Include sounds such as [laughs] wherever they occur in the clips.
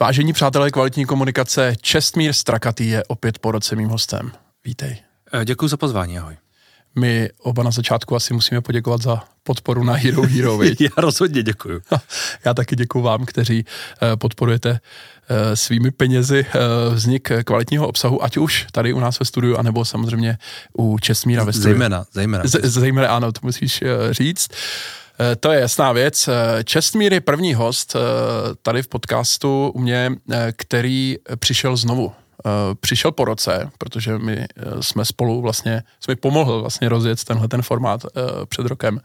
Vážení přátelé kvalitní komunikace, Čestmír Strakatý je opět po roce mým hostem. Vítej. Eh, děkuji za pozvání, ahoj. My oba na začátku asi musíme poděkovat za podporu na Hero Hero. [laughs] Já rozhodně děkuji. Já taky děkuji vám, kteří eh, podporujete eh, svými penězi vznik kvalitního obsahu, ať už tady u nás ve studiu, anebo samozřejmě u Česmíra ve studiu. Zejména, zejména. Z, zejména, ano, to musíš říct. Eh, to je jasná věc. Eh, Čestmír je první host eh, tady v podcastu u mě, který přišel znovu. Přišel po roce, protože my jsme spolu vlastně, jsme pomohl vlastně rozjet tenhle ten formát před rokem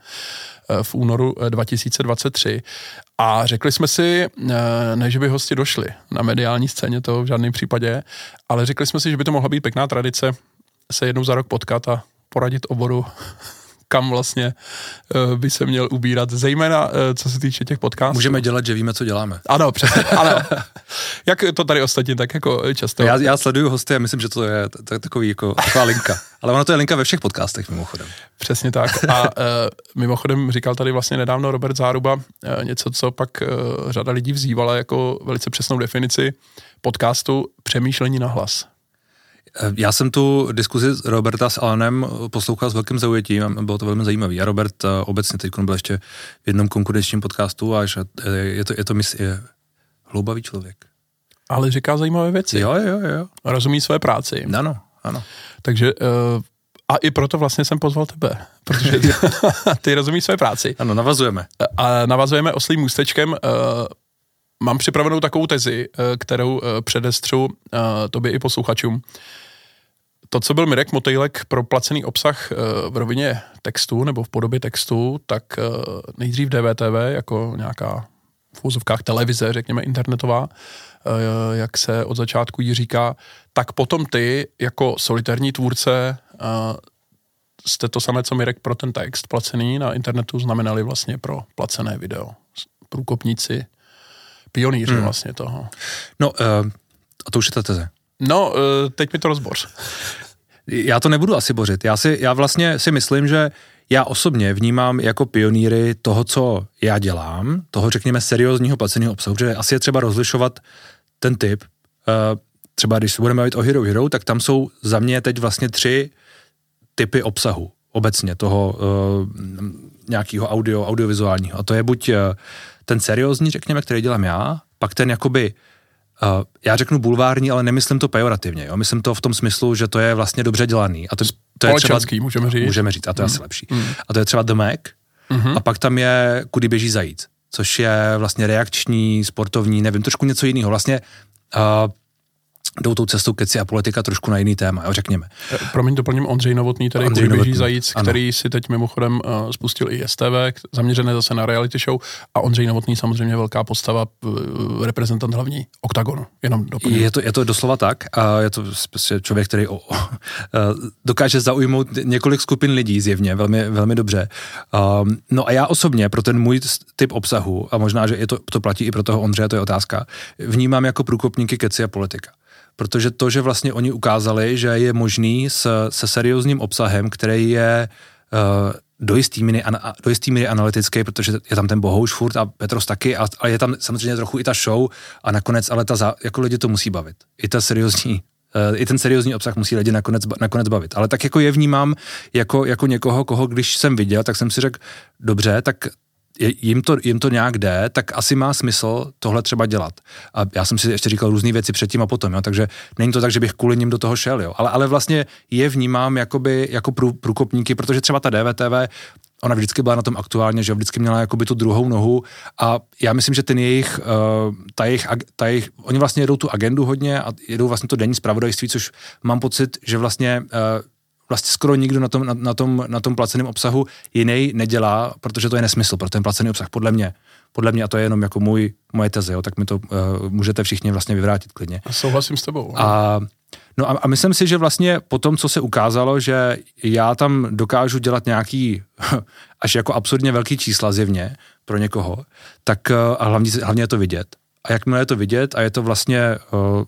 v únoru 2023 a řekli jsme si, ne, že by hosti došli na mediální scéně, to v žádném případě, ale řekli jsme si, že by to mohla být pěkná tradice se jednou za rok potkat a poradit oboru [laughs] kam vlastně uh, by se měl ubírat, zejména uh, co se týče těch podcastů. Můžeme dělat, že víme, co děláme. Ano, přesně, [laughs] ano. Jak to tady ostatně tak jako často. Já, já sleduju hosty a myslím, že to je takový jako, taková linka. Ale ono to je linka ve všech podcastech mimochodem. Přesně tak. A uh, mimochodem říkal tady vlastně nedávno Robert Záruba uh, něco, co pak uh, řada lidí vzývala jako velice přesnou definici podcastu přemýšlení na hlas. Eh, já jsem tu diskuzi Roberta s Alanem poslouchal s velkým zaujetím a bylo to velmi zajímavé. A Robert eh, obecně teď byl ještě v jednom konkurenčním podcastu a eh, je to, je to mis, je hloubavý člověk. Ale říká zajímavé věci. Jo, jo, jo. Rozumí své práci. Ano, ano. Takže a i proto vlastně jsem pozval tebe, protože ty [laughs] rozumíš své práci. Ano, navazujeme. A navazujeme oslým můstečkem mám připravenou takovou tezi, kterou předestřu tobě i posluchačům to, co byl Mirek Motejlek pro placený obsah eh, v rovině textu nebo v podobě textu, tak eh, nejdřív DVTV jako nějaká v úzovkách televize, řekněme internetová, eh, jak se od začátku jí říká, tak potom ty jako solitární tvůrce jste to samé, co Mirek pro ten text placený na internetu znamenali vlastně pro placené video. Průkopníci, pionýři hmm. vlastně toho. No, uh, a to už je ta teze. No, teď mi to rozboř já to nebudu asi bořit. Já, si, já vlastně si myslím, že já osobně vnímám jako pionýry toho, co já dělám, toho řekněme seriózního placeného obsahu, že asi je třeba rozlišovat ten typ. Uh, třeba když se budeme bavit o Hero Hero, tak tam jsou za mě teď vlastně tři typy obsahu obecně toho uh, nějakého audio, audiovizuálního. A to je buď ten seriózní, řekněme, který dělám já, pak ten jakoby Uh, já řeknu bulvární, ale nemyslím to pejorativně. Jo? Myslím to v tom smyslu, že to je vlastně dobře dělaný. A to, to je třeba, můžeme říct. Můžeme říct, a to je mm. asi lepší. Mm. A to je třeba The Mac, mm-hmm. a pak tam je Kudy běží zajít, což je vlastně reakční, sportovní, nevím, trošku něco jiného. Vlastně uh, jdou tou cestou keci a politika trošku na jiný téma, jo, řekněme. Eh, promiň, doplním Ondřej Novotný, tady Ondřej Novotný. běží zajíc, ano. který si teď mimochodem uh, spustil i STV, zaměřené zase na reality show a Ondřej Novotný samozřejmě velká postava, uh, reprezentant hlavní OKTAGONu, jenom doplním. Je to, je to doslova tak a je to prostě člověk, který o, o, [laughs] dokáže zaujmout několik skupin lidí zjevně, velmi, velmi dobře. Um, no a já osobně pro ten můj typ obsahu, a možná, že je to, to platí i pro toho Ondřeje, to je otázka, vnímám jako průkopníky keci a politika protože to, že vlastně oni ukázali, že je možný s, se seriózním obsahem, který je uh, do jistý, míry, analytický, protože je tam ten Bohouš furt a Petros taky, a, a je tam samozřejmě trochu i ta show a nakonec, ale ta, jako lidi to musí bavit. I ta seriózní Uh, i ten seriózní obsah musí lidi nakonec, nakonec bavit. Ale tak jako je vnímám jako, jako někoho, koho když jsem viděl, tak jsem si řekl, dobře, tak jim to, jim to nějak jde, tak asi má smysl tohle třeba dělat. A já jsem si ještě říkal různé věci předtím a potom, jo, takže není to tak, že bych kvůli ním do toho šel, jo. Ale, ale vlastně je vnímám jakoby, jako prů, průkopníky, protože třeba ta DVTV, ona vždycky byla na tom aktuálně, že vždycky měla jakoby tu druhou nohu a já myslím, že ten jejich, uh, ta jejich, ta jejich, oni vlastně jedou tu agendu hodně a jedou vlastně to denní zpravodajství, což mám pocit, že vlastně uh, vlastně skoro nikdo na tom, na, na tom, na tom placeném obsahu jiný nedělá, protože to je nesmysl pro ten placený obsah, podle mě. Podle mě, a to je jenom jako můj, moje teze, jo, tak mi to uh, můžete všichni vlastně vyvrátit klidně. A souhlasím s tebou. A, no a, a myslím si, že vlastně po tom, co se ukázalo, že já tam dokážu dělat nějaký [laughs] až jako absurdně velký čísla zjevně pro někoho, tak uh, a hlavně, hlavně je to vidět. A jakmile je to vidět a je to vlastně uh,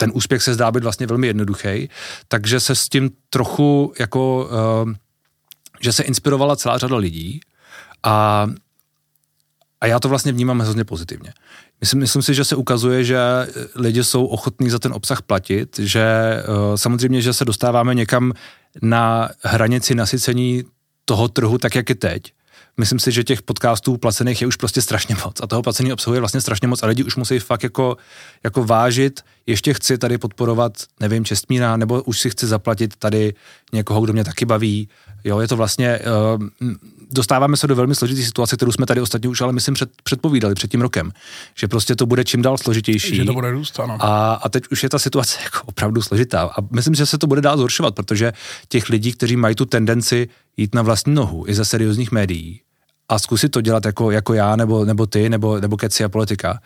ten úspěch se zdá být vlastně velmi jednoduchý, takže se s tím trochu jako, uh, že se inspirovala celá řada lidí a A já to vlastně vnímám hrozně pozitivně. Myslím, myslím si, že se ukazuje, že lidi jsou ochotní za ten obsah platit, že uh, samozřejmě, že se dostáváme někam na hranici nasycení toho trhu, tak jak je teď. Myslím si, že těch podcastů placených je už prostě strašně moc a toho placený obsahu je vlastně strašně moc a lidi už musí fakt jako, jako vážit, ještě chci tady podporovat, nevím, Čestmíra, nebo už si chci zaplatit tady někoho, kdo mě taky baví. Jo, je to vlastně, uh, dostáváme se do velmi složité situace, kterou jsme tady ostatně už ale myslím před, předpovídali před tím rokem, že prostě to bude čím dál složitější. Že to bude růst, ano. A, a teď už je ta situace [laughs] jako opravdu složitá. A myslím, že se to bude dál zhoršovat, protože těch lidí, kteří mají tu tendenci jít na vlastní nohu i ze seriózních médií, a zkusit to dělat jako, jako já, nebo, nebo ty, nebo, nebo keci a politika,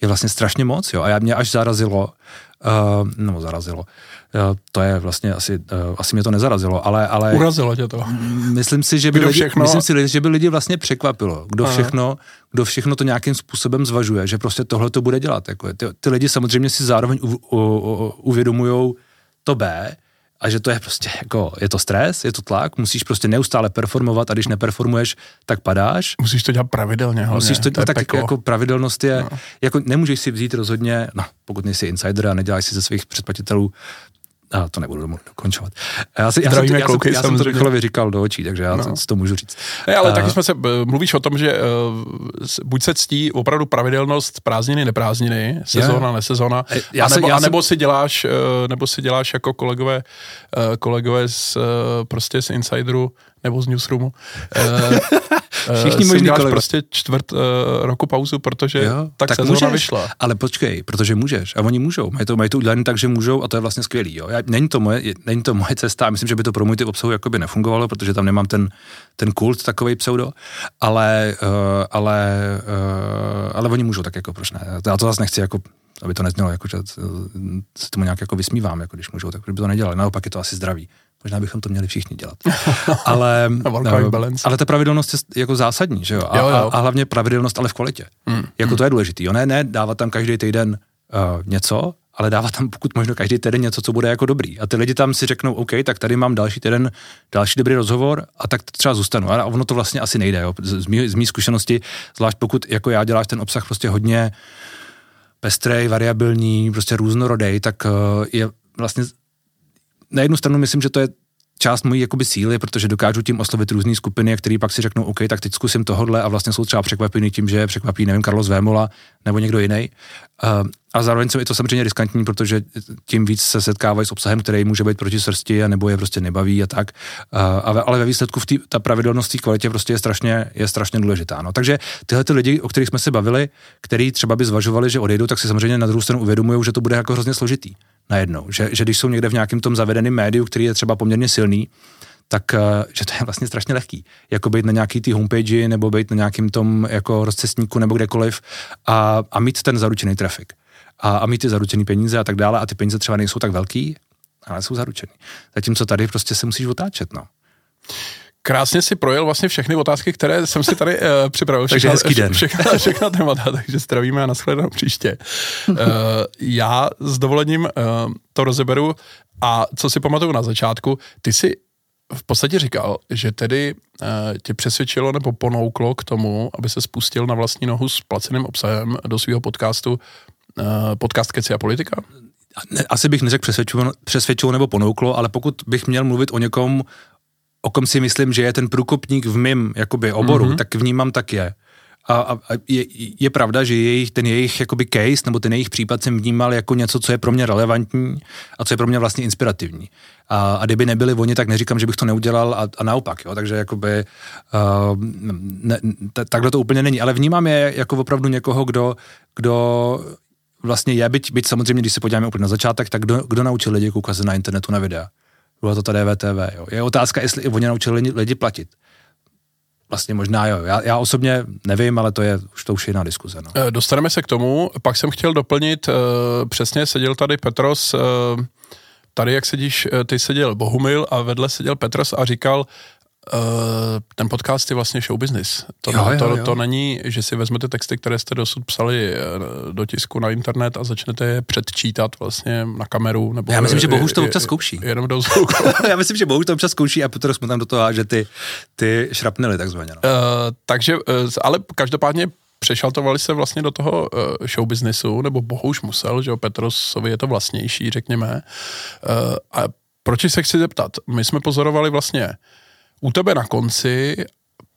je vlastně strašně moc, jo. A já mě až zarazilo, uh, no zarazilo, uh, to je vlastně asi, uh, asi mě to nezarazilo, ale... ale Urazilo tě to. Myslím si, že by, lidi, všechno... myslím si, že by lidi vlastně překvapilo, kdo všechno, kdo všechno to nějakým způsobem zvažuje, že prostě tohle to bude dělat. Jako, ty, ty lidi samozřejmě si zároveň uvědomují to B, a že to je prostě jako, je to stres, je to tlak, musíš prostě neustále performovat a když neperformuješ, tak padáš. Musíš to dělat pravidelně hlavně. Musíš to, to no, tak jako, jako pravidelnost je, no. jako nemůžeš si vzít rozhodně, no pokud nejsi insider a neděláš si ze svých předplatitelů a to nebudu dokončovat. Já, si, já, jsem, já, kluky, já jsem to Michalovi říkal do očí, takže já no. to, to můžu říct. Ne, ale uh, taky jsme se, mluvíš o tom, že uh, buď se ctí opravdu pravidelnost prázdniny, neprázdniny, sezóna, nesezóna, já a, nebo, já a nebo si děláš, uh, nebo si děláš jako kolegové, uh, kolegové z, uh, prostě z Insideru, nebo z Newsroomu. [laughs] Všichni možný děláš prostě čtvrt uh, roku pauzu, protože jo, tak, tak sezóna můžeš, vyšla. Ale počkej, protože můžeš a oni můžou. Mají to, mají to udělané tak, že můžou a to je vlastně skvělý. Jo. Já, není, to moje, není to moje cesta a myslím, že by to pro můj ty obsahu jakoby nefungovalo, protože tam nemám ten, ten kult takový pseudo, ale, uh, ale, uh, ale oni můžou tak jako proč ne. Já to zase nechci jako aby to neznělo, jako, že se tomu nějak jako vysmívám, jako když můžou, tak by to nedělali. Naopak je to asi zdravý. Možná bychom to měli všichni dělat. [laughs] Ale, [laughs] no, ale ta pravidelnost je jako zásadní, že jo? A, jo, jo. a hlavně pravidelnost, ale v kvalitě. Mm. Jako mm. to je důležité. Jo? Ne, ne dávat tam každý týden uh, něco, ale dávat tam pokud možno každý týden něco, co bude jako dobrý. A ty lidi tam si řeknou, OK, tak tady mám další týden, další dobrý rozhovor a tak třeba zůstanu. A ono to vlastně asi nejde. Jo? Z, mý, z mý zkušenosti, zvlášť pokud jako já děláš ten obsah prostě hodně pestrej, variabilní, prostě různorodej, tak uh, je vlastně na jednu stranu myslím, že to je část mojí jakoby síly, protože dokážu tím oslovit různé skupiny, které pak si řeknou, OK, tak teď zkusím tohle a vlastně jsou třeba překvapený tím, že překvapí, nevím, Carlos Vémola nebo někdo jiný. Uh, a zároveň je to samozřejmě riskantní, protože tím víc se setkávají s obsahem, který může být proti srsti a nebo je prostě nebaví a tak. Uh, ale ve výsledku v tý, ta pravidelnost té kvalitě prostě je strašně, je strašně důležitá. No. Takže tyhle ty lidi, o kterých jsme se bavili, který třeba by zvažovali, že odejdou, tak si samozřejmě na druhou stranu uvědomují, že to bude jako hrozně složitý najednou. Že, že když jsou někde v nějakém tom zavedeném médiu, který je třeba poměrně silný, tak eh, že to je vlastně strašně lehký. Jako být na nějaký ty homepage nebo být na nějakým tom jako rozcestníku nebo kdekoliv a, a mít ten zaručený trafik. A, a mít ty zaručený peníze a tak dále a ty peníze třeba nejsou tak velký, ale jsou zaručený. Zatímco tady prostě se musíš otáčet, no. Krásně si projel vlastně všechny otázky, které jsem si tady uh, připravil. takže hezký den. Všechna, [laughs] všechna témata, takže zdravíme a nashledanou příště. Uh, já s dovolením uh, to rozeberu a co si pamatuju na začátku, ty si v podstatě říkal, že tedy uh, tě přesvědčilo nebo ponouklo k tomu, aby se spustil na vlastní nohu s placeným obsahem do svého podcastu uh, podcast Keci a politika? Asi bych neřekl přesvědčilo, přesvědčilo nebo ponouklo, ale pokud bych měl mluvit o někom, o kom si myslím, že je ten průkopník v mém jakoby oboru, mm-hmm. tak vnímám tak je. A, a, a je, je pravda, že jejich, ten jejich jakoby case nebo ten jejich případ jsem vnímal jako něco, co je pro mě relevantní a co je pro mě vlastně inspirativní. A, a kdyby nebyli oni, tak neříkám, že bych to neudělal a, a naopak, jo. Takže jakoby uh, ne, t- takhle to úplně není. Ale vnímám je jako opravdu někoho, kdo, kdo vlastně je, byť, byť samozřejmě, když se podíváme úplně na začátek, tak kdo, kdo naučil lidi koukat se na internetu na videa bylo to ta DVTV. Jo. Je otázka, jestli i oni naučili lidi, platit. Vlastně možná jo. Já, já osobně nevím, ale to je už to už jiná diskuze. No. Eh, dostaneme se k tomu. Pak jsem chtěl doplnit, uh, přesně seděl tady Petros, uh, tady jak sedíš, ty seděl Bohumil a vedle seděl Petros a říkal, ten podcast je vlastně show business. To, jo, jo, to, jo. to není, že si vezmete texty, které jste dosud psali eh, do tisku na internet a začnete je předčítat vlastně na kameru. Nebo Já myslím, že Bohuž to občas zkouší. Jenom do [laughs] Já myslím, že Bohuž to občas zkouší a potom tam do toho že ty, ty šrapnely takzvaně. No. Uh, takže, uh, ale každopádně přešaltovali se vlastně do toho show businessu, nebo bohuž musel, že jo, Petrosovi je to vlastnější, řekněme. Uh, a proč se chci zeptat? My jsme pozorovali vlastně tebe na konci,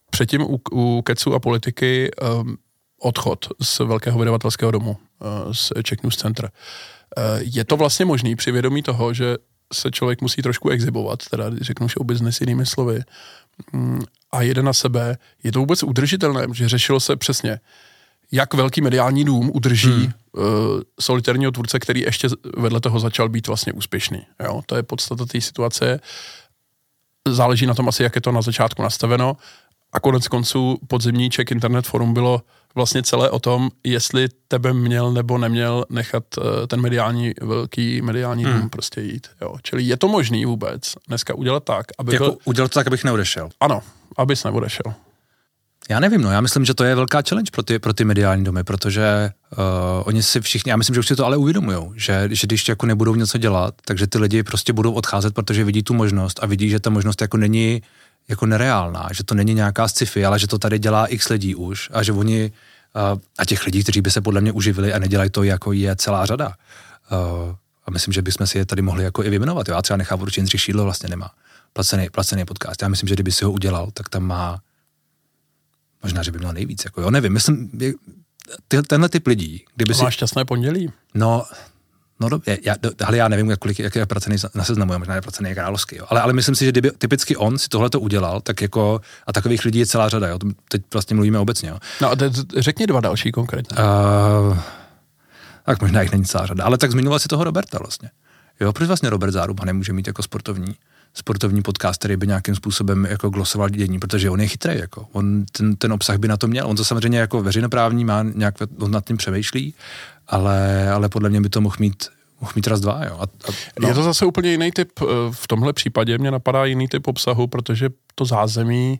předtím u, u Kecu a politiky, um, odchod z velkého vydavatelského domu, uh, z Czech News Center. Uh, je to vlastně možný při vědomí toho, že se člověk musí trošku exhibovat, teda řeknu show business jinými slovy, um, a jede na sebe, je to vůbec udržitelné, že řešilo se přesně, jak velký mediální dům udrží hmm. uh, solitárního tvůrce, který ještě vedle toho začal být vlastně úspěšný. Jo? To je podstata té situace. Záleží na tom asi, jak je to na začátku nastaveno. A konec konců podzimní Czech Internet Forum bylo vlastně celé o tom, jestli tebe měl nebo neměl nechat uh, ten mediální, velký mediální hmm. dům prostě jít. Jo? Čili je to možný vůbec dneska udělat tak, aby jako byl... udělat to tak, abych neodešel. Ano, abys neodešel. Já nevím, no, já myslím, že to je velká challenge pro ty, pro ty mediální domy, protože uh, oni si všichni, já myslím, že už si to ale uvědomují, že, že když jako nebudou něco dělat, takže ty lidi prostě budou odcházet, protože vidí tu možnost a vidí, že ta možnost jako není jako nereálná, že to není nějaká sci-fi, ale že to tady dělá x lidí už a že oni uh, a těch lidí, kteří by se podle mě uživili a nedělají to, jako je celá řada. Uh, a myslím, že bychom si je tady mohli jako i vyjmenovat. Jo. Já třeba nechápu, proč Jindřich Šídlo vlastně nemá placený, placený podcast. Já myslím, že kdyby si ho udělal, tak tam má Možná, že by měl nejvíc, jako jo, nevím, myslím, ty, tenhle typ lidí, kdyby si... Máš šťastné pondělí? No, No dobře, já, ale já nevím, kolik, jak je pracený na seznamu, možná je pracený královský, jo. Ale, ale myslím si, že kdyby typicky on si tohle to udělal, tak jako, a takových lidí je celá řada, jo. Teď vlastně mluvíme obecně, jo. No a teď řekni dva další konkrétně. Uh, tak možná jich není celá řada, ale tak zmiňoval si toho Roberta vlastně. Jo, proč vlastně Robert Záruba nemůže mít jako sportovní sportovní podcast, který by nějakým způsobem jako glosoval dění, protože on je chytrý, jako. On ten, ten obsah by na to měl. On to samozřejmě jako veřejnoprávní má, nějak on nad tím přemýšlí, ale, ale podle mě by to mohl mít mohl mít raz dva, jo. A, a, no. Je to zase úplně jiný typ, eh, v tomhle případě mě napadá jiný typ obsahu, protože to zázemí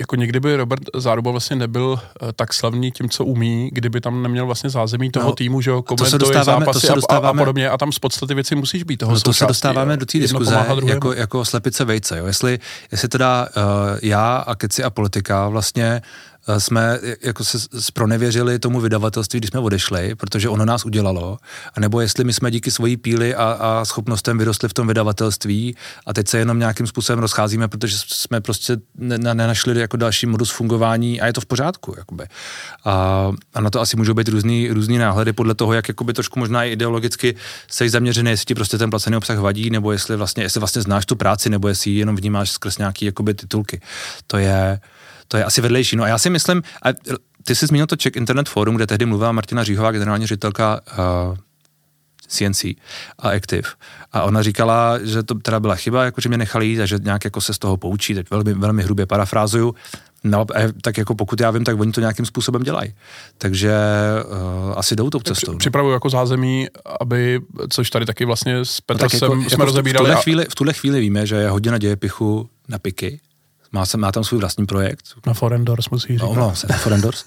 jako někdy by Robert Záruba vlastně nebyl uh, tak slavný tím, co umí, kdyby tam neměl vlastně zázemí toho no, týmu, že ho komentuje zápasy a, a, a podobně. A tam z podstaty věci musíš být toho no, To se dostáváme do té diskuze jako, jako slepice vejce, jo. Jestli, jestli teda uh, já a Keci a politika vlastně Eh, jsme jako se spronevěřili tomu vydavatelství, když jsme odešli, protože ono nás udělalo, anebo jestli my jsme díky svojí píli a, a schopnostem vyrostli v tom vydavatelství a teď se jenom nějakým způsobem rozcházíme, protože jsme prostě nenašli jako další modus fungování a je to v pořádku. Jakoby. A, a na to asi můžou být různý, různý náhledy podle toho, jak jakoby trošku možná i ideologicky se zaměřený, jestli ti prostě ten placený obsah vadí, nebo jestli vlastně, jestli vlastně znáš tu práci, nebo jestli ji jenom vnímáš skrz nějaký jakoby, titulky. To je, to je asi vedlejší. No a já si myslím, a ty jsi zmínil to Czech Internet Forum, kde tehdy mluvila Martina Říhová, generální ředitelka uh, CNC a Active. A ona říkala, že to teda byla chyba, jako že mě nechali jít a že nějak jako se z toho poučí, teď velmi, velmi hrubě parafrázuju. No, tak jako pokud já vím, tak oni to nějakým způsobem dělají. Takže uh, asi jdou tou cestou. No. Připravuju jako zázemí, aby, což tady taky vlastně s Petrosem no, jako, jsme jako rozebírali. V tuhle, chvíli, v tuhle chvíli víme, že je hodina dějepichu na piky, má, má tam svůj vlastní projekt. Na Forendors musí říct. No, no, na Forendors.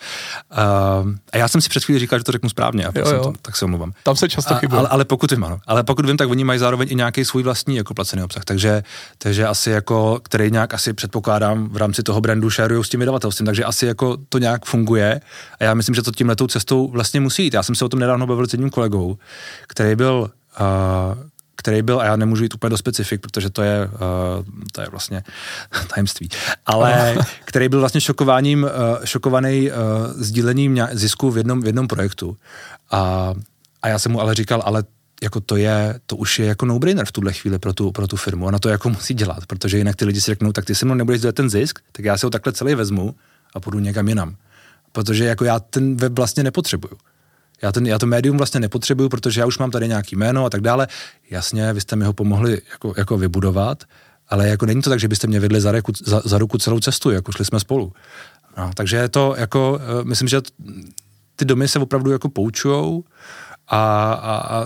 Uh, [laughs] a já jsem si před chvíli říkal, že to řeknu správně, a jo, jo. To, tak se omluvám. Tam se často chybuje. Ale, ale, pokud vím, ano. Ale pokud vím, tak oni mají zároveň i nějaký svůj vlastní jako placený obsah. Takže, takže asi jako, který nějak asi předpokládám v rámci toho brandu shareují s tím vydavatelstvím. Takže asi jako to nějak funguje. A já myslím, že to tím letou cestou vlastně musí jít. Já jsem se o tom nedávno bavil s jedním kolegou, který byl uh, který byl, a já nemůžu jít úplně do specifik, protože to je, uh, to je vlastně [laughs] tajemství, ale [laughs] který byl vlastně šokováním, uh, šokovaný uh, sdílením zisku v jednom, v jednom projektu. A, a já jsem mu ale říkal, ale jako to je, to už je jako no-brainer v tuhle chvíli pro tu, pro tu firmu. Ona to jako musí dělat, protože jinak ty lidi si řeknou, tak ty se mnou nebudeš dělat ten zisk, tak já si ho takhle celý vezmu a půjdu někam jinam. Protože jako já ten web vlastně nepotřebuju. Já, ten, já to médium vlastně nepotřebuju, protože já už mám tady nějaký jméno a tak dále. Jasně, vy jste mi ho pomohli jako, jako vybudovat, ale jako není to tak, že byste mě vedli za, reku, za, za ruku celou cestu, jako šli jsme spolu. No, takže je to jako, uh, myslím, že ty domy se opravdu jako poučujou a, a, a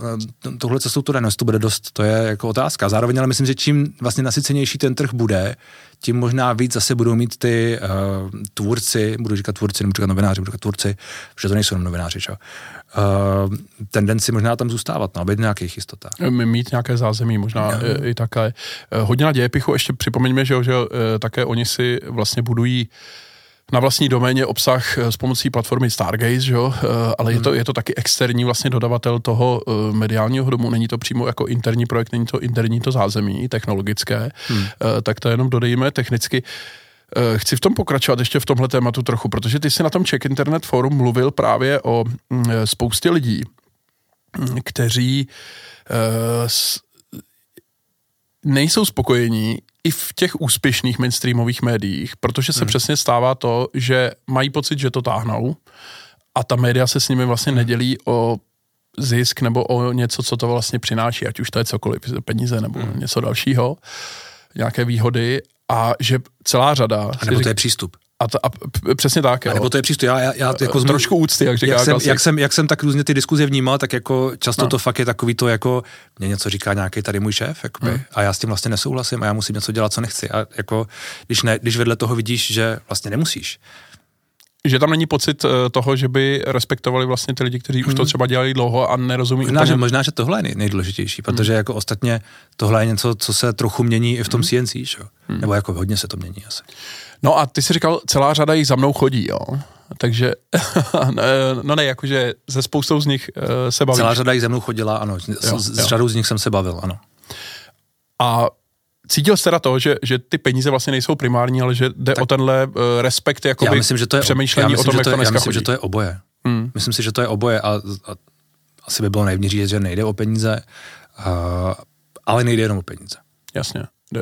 tohle cestou to jde, to bude dost, to je jako otázka. Zároveň ale myslím, že čím vlastně nasycenější ten trh bude, tím možná víc zase budou mít ty uh, tvůrci, budu říkat tvůrci, nebudu říkat novináři, budu říkat tvůrci, protože to nejsou jenom novináři, čo? Uh, tendenci možná tam zůstávat, no, být nějakých jistotách. Mít nějaké zázemí, možná no. i, i také. Hodně na dějepichu, ještě připomeňme, že, že také oni si vlastně budují na vlastní doméně obsah s pomocí platformy Stargaze, že jo? ale je to, je to taky externí vlastně dodavatel toho mediálního domu, není to přímo jako interní projekt, není to interní to zázemí technologické, hmm. tak to jenom dodejíme technicky. Chci v tom pokračovat ještě v tomhle tématu trochu, protože ty jsi na tom Czech Internet Forum mluvil právě o mm, spoustě lidí, mm, kteří nejsou spokojení i v těch úspěšných mainstreamových médiích, protože se hmm. přesně stává to, že mají pocit, že to táhnou a ta média se s nimi vlastně nedělí o zisk nebo o něco, co to vlastně přináší, ať už to je cokoliv, peníze nebo hmm. něco dalšího, nějaké výhody a že celá řada... A nebo to je přístup. A, to, a přesně tak. Jo. A nebo to je přístup. Já, já, já jako Trošku úcty, jak říká jak jsem, jak, jsem, jak jsem tak různě ty diskuze vnímal, tak jako často no. to fakt je takový to jako, mě něco říká nějaký tady můj šéf, jakoby, hmm. a já s tím vlastně nesouhlasím a já musím něco dělat, co nechci. A jako, když, ne, když vedle toho vidíš, že vlastně nemusíš, že tam není pocit uh, toho, že by respektovali vlastně ty lidi, kteří hmm. už to hmm. třeba dělali dlouho a nerozumí možná, úplně. Že, možná, že tohle je nej, nejdůležitější, protože hmm. jako ostatně tohle je něco, co se trochu mění i v tom hmm. CNC, že? Hmm. nebo jako hodně se to mění asi. No a ty si říkal, celá řada jich za mnou chodí, jo. Takže, [laughs] no ne, jakože ze spoustou z nich uh, se bavíš. Celá řada jich za mnou chodila, ano. Jo, s, jo. s řadou z nich jsem se bavil, ano. A cítil jsi teda to, že, že ty peníze vlastně nejsou primární, ale že jde tak, o tenhle uh, respekt, jakoby já myslím, že to je, přemýšlení já myslím, o tom, že to, jak to Já myslím, chodí. že to je oboje. Hmm. Myslím si, že to je oboje a, a asi by bylo naivně říct, že nejde o peníze, uh, ale nejde jenom o peníze. Jasně jde,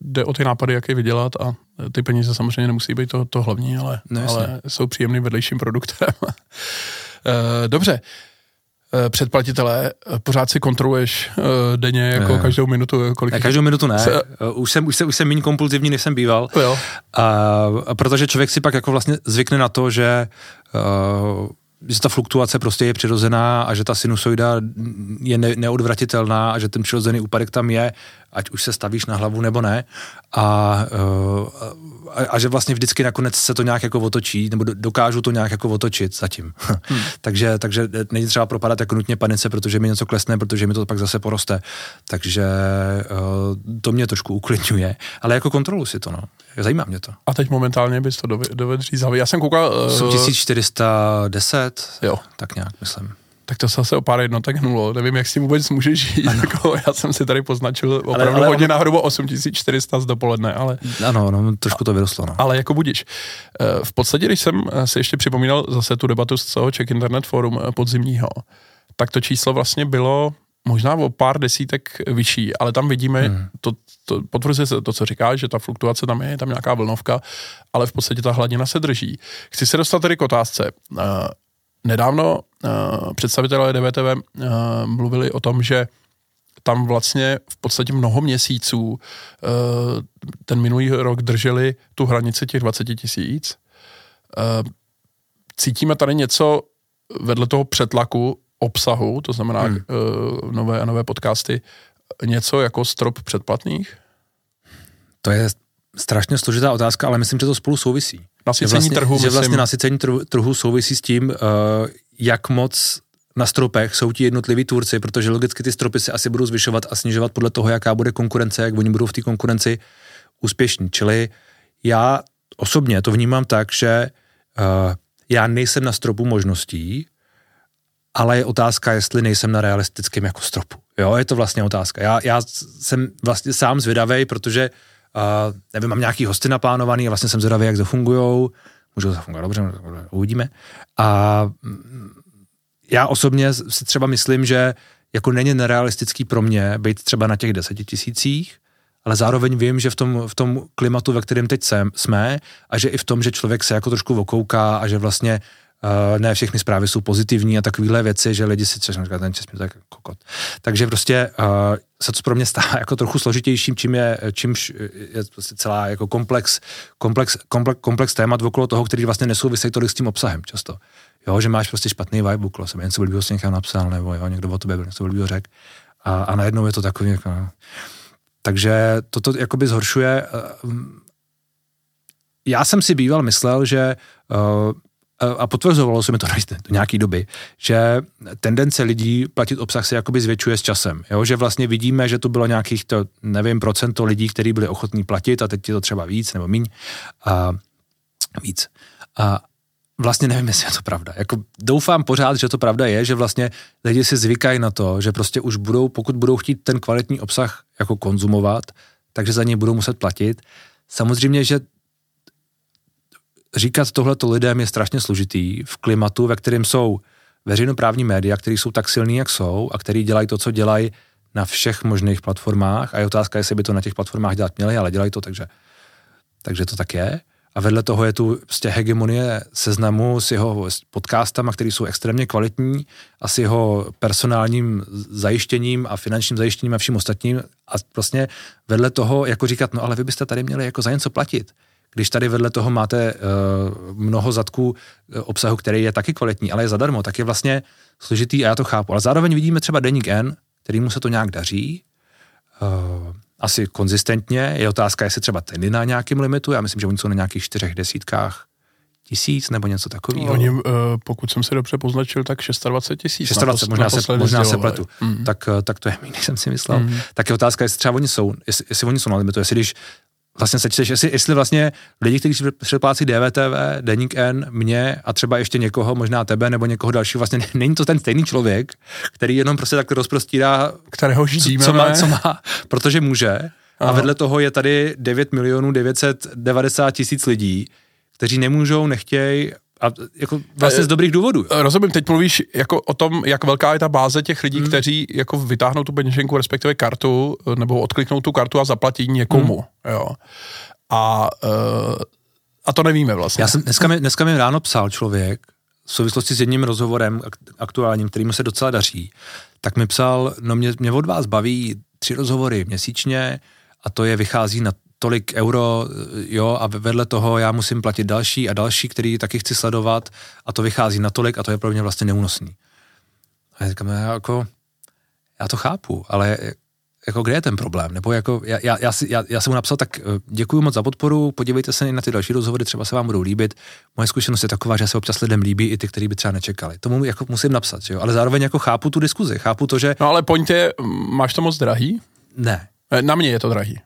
jde o ty nápady, jak je vydělat a ty peníze samozřejmě nemusí být to, to hlavní, ale, no, ale jsou příjemným vedlejším produktem. [laughs] Eh, dobře, předplatitelé, eh, pořád si kontroluješ denně jako ne. každou minutu? Kolik ne, každou minutu ne. Se... Už jsem, už jsem, už jsem méně kompulzivní, než jsem býval. Jo. A, a protože člověk si pak jako vlastně zvykne na to, že uh, že ta fluktuace prostě je přirozená a že ta sinusoida je ne, neodvratitelná a že ten přirozený úpadek tam je, ať už se stavíš na hlavu nebo ne. A, a, a že vlastně vždycky nakonec se to nějak jako otočí, nebo dokážu to nějak jako otočit zatím. [laughs] Hmm. takže, takže není třeba propadat jako nutně panice, protože mi něco klesne, protože mi to pak zase poroste. Takže to mě trošku uklidňuje. Ale jako kontrolu si to, no. Zajímá mě to. A teď momentálně bys to dovedl říct. Já jsem koukal... Uh... 1410, jo. tak nějak, myslím tak to se zase o pár jednotek hnulo. Nevím, jak s tím vůbec můžeš žít. Jako, já jsem si tady poznačil opravdu ale, ale hodně on... na hrubo 8400 z dopoledne, ale... Ano, no, trošku to vyrostlo. No. Ale jako budíš. Eh, v podstatě, když jsem si ještě připomínal zase tu debatu z toho Czech Internet Forum eh, podzimního, tak to číslo vlastně bylo možná o pár desítek vyšší, ale tam vidíme, hmm. to, to potvrzuje se to, co říkáš, že ta fluktuace tam je, je tam nějaká vlnovka, ale v podstatě ta hladina se drží. Chci se dostat tady k otázce. Nedávno uh, představitelé DVTV uh, mluvili o tom, že tam vlastně v podstatě mnoho měsíců uh, ten minulý rok drželi tu hranici těch 20 tisíc. Uh, cítíme tady něco vedle toho přetlaku obsahu, to znamená hmm. uh, nové a nové podcasty, něco jako strop předplatných? To je strašně složitá otázka, ale myslím, že to spolu souvisí. Nasycení vlastně, trhu, že vlastně nasycení trhu, trhu souvisí s tím, uh, jak moc na stropech jsou ti jednotliví tvůrci, protože logicky ty stropy se asi budou zvyšovat a snižovat podle toho, jaká bude konkurence, jak oni budou v té konkurenci úspěšní. Čili já osobně to vnímám tak, že uh, já nejsem na stropu možností, ale je otázka, jestli nejsem na realistickém jako stropu. Jo, je to vlastně otázka. Já, já jsem vlastně sám zvědavý, protože uh, nevím, mám nějaký hosty naplánovaný a vlastně jsem zvědavý, jak zafungujou. Můžou zafungovat dobře, uvidíme. A mm, já osobně si třeba myslím, že jako není nerealistický pro mě být třeba na těch deseti tisících, ale zároveň vím, že v tom, v tom klimatu, ve kterém teď jsem, jsme a že i v tom, že člověk se jako trošku okouká a že vlastně Uh, ne všechny zprávy jsou pozitivní a takovéhle věci, že lidi si třeba říkají, ten čes mi tak kokot. Takže prostě uh, se to pro mě stává [laughs] jako trochu složitějším, čím je, čímž je prostě celá jako komplex, komplex, komplex, komplex témat okolo toho, který vlastně nesouvisí tolik s tím obsahem často. Jo, že máš prostě špatný vibe okolo sebe, něco blbýho si někam napsal, nebo jo, někdo o tobě byl, něco blbýho řekl. A, a najednou je to takový, jako, no. takže toto jakoby zhoršuje. Uh, já jsem si býval myslel, že uh, a potvrzovalo se mi to [laughs] do nějaké doby, že tendence lidí platit obsah se jakoby zvětšuje s časem. Jo? Že vlastně vidíme, že to bylo nějakých, to, nevím, procento lidí, kteří byli ochotní platit a teď je to třeba víc nebo míň. A víc. A vlastně nevím, jestli je to pravda. Jako doufám pořád, že to pravda je, že vlastně lidi si zvykají na to, že prostě už budou, pokud budou chtít ten kvalitní obsah jako konzumovat, takže za něj budou muset platit. Samozřejmě, že říkat tohleto lidem je strašně složitý v klimatu, ve kterém jsou veřejnoprávní média, které jsou tak silný, jak jsou a který dělají to, co dělají na všech možných platformách a je otázka, jestli by to na těch platformách dělat měli, ale dělají to, takže, takže to tak je. A vedle toho je tu prostě hegemonie seznamu s jeho podcastama, které jsou extrémně kvalitní a s jeho personálním zajištěním a finančním zajištěním a vším ostatním. A vlastně vedle toho, jako říkat, no ale vy byste tady měli jako za něco platit. Když tady vedle toho máte uh, mnoho zadků uh, obsahu, který je taky kvalitní, ale je zadarmo, tak je vlastně složitý a já to chápu. Ale zároveň vidíme třeba Deník N, kterýmu se to nějak daří, uh, asi konzistentně. Je otázka, jestli třeba ten na nějakém limitu. Já myslím, že oni jsou na nějakých čtyřech desítkách tisíc nebo něco takového. Oni, uh, pokud jsem si dobře poznačil, tak 26 tisíc. 26, možná, se, možná se pletu. Mm. Tak, tak to je [laughs] méně, než jsem si myslel. Mm. Tak je otázka, jestli třeba oni jsou, jestli, jestli oni jsou na limitu, jestli když vlastně sečteš, jestli, jestli vlastně lidi, kteří předplácí DVTV, Deník N, mě a třeba ještě někoho, možná tebe nebo někoho dalšího, vlastně [laughs] není to ten stejný člověk, který jenom prostě tak rozprostírá, kterého žijíme, co, co, má, co má, protože může. Aha. A vedle toho je tady 9 milionů 990 tisíc lidí, kteří nemůžou, nechtějí a jako vlastně z dobrých důvodů. Rozumím, teď mluvíš jako o tom, jak velká je ta báze těch lidí, hmm. kteří jako vytáhnou tu peněženku, respektive kartu, nebo odkliknou tu kartu a zaplatí někomu. Hmm. Jo. A, uh, a to nevíme vlastně. Já jsem, dneska, mi, dneska mi ráno psal člověk, v souvislosti s jedním rozhovorem aktuálním, kterým se docela daří, tak mi psal, no mě, mě od vás baví tři rozhovory měsíčně a to je vychází na tolik euro, jo, a vedle toho já musím platit další a další, který taky chci sledovat a to vychází na tolik a to je pro mě vlastně neúnosný. A já říkám, já jako, já to chápu, ale jako kde je ten problém? Nebo jako, já, já, já, já, já jsem mu napsal, tak eh, děkuji moc za podporu, podívejte se na ty další rozhovory, třeba se vám budou líbit. Moje zkušenost je taková, že se občas lidem líbí i ty, kteří by třeba nečekali. Tomu jako musím napsat, jo? ale zároveň jako chápu tu diskuzi, chápu to, že... No ale pointě, máš to moc drahý? Ne. Eh, na mě je to drahý.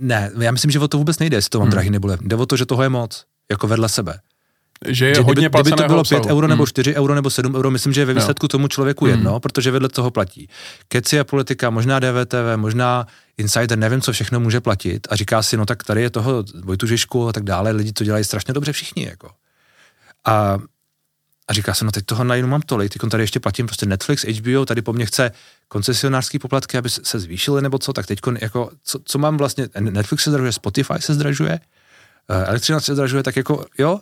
Ne, já myslím, že o to vůbec nejde, jestli to mám hmm. drahý nebo levný. Jde o to, že toho je moc, jako vedle sebe. Že je že hodně kdyby, kdyby to bylo obsahu. 5 euro nebo 4 hmm. euro nebo 7 euro, myslím, že je ve výsledku tomu člověku jedno, hmm. protože vedle toho platí. Keci a politika, možná DVTV, možná Insider, nevím, co všechno může platit a říká si, no tak tady je toho Vojtu Žižku a tak dále, lidi to dělají strašně dobře všichni, jako. A a říká se, no teď toho najednou mám tolik, teď tady ještě platím prostě Netflix, HBO, tady po mně chce koncesionářský poplatky, aby se zvýšily nebo co, tak teď jako, co, co, mám vlastně, Netflix se zdražuje, Spotify se zdražuje, eh, elektřina se zdražuje, tak jako jo,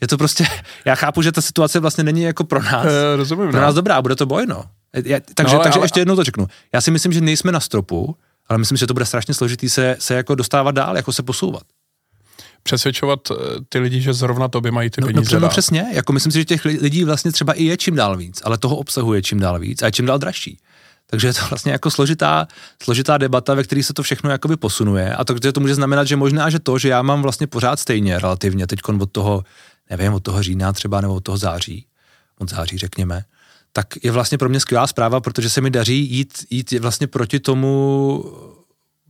je to prostě, [laughs] já chápu, že ta situace vlastně není jako pro nás, e, rozumím, pro no. nás dobrá, bude to bojno. Já, takže, no, takže ale... ještě jednou to řeknu. Já si myslím, že nejsme na stropu, ale myslím, že to bude strašně složitý se, se jako dostávat dál, jako se posouvat přesvědčovat eh, ty lidi, že zrovna to by mají ty no, peníze no, no přesně, jako myslím si, že těch lidí vlastně třeba i je čím dál víc, ale toho obsahu je čím dál víc a je čím dál dražší. Takže je to vlastně jako složitá, složitá debata, ve které se to všechno jakoby posunuje a to, to může znamenat, že možná, že to, že já mám vlastně pořád stejně relativně teď od toho, nevím, od toho října třeba nebo od toho září, od září řekněme, tak je vlastně pro mě skvělá zpráva, protože se mi daří jít, jít vlastně proti tomu,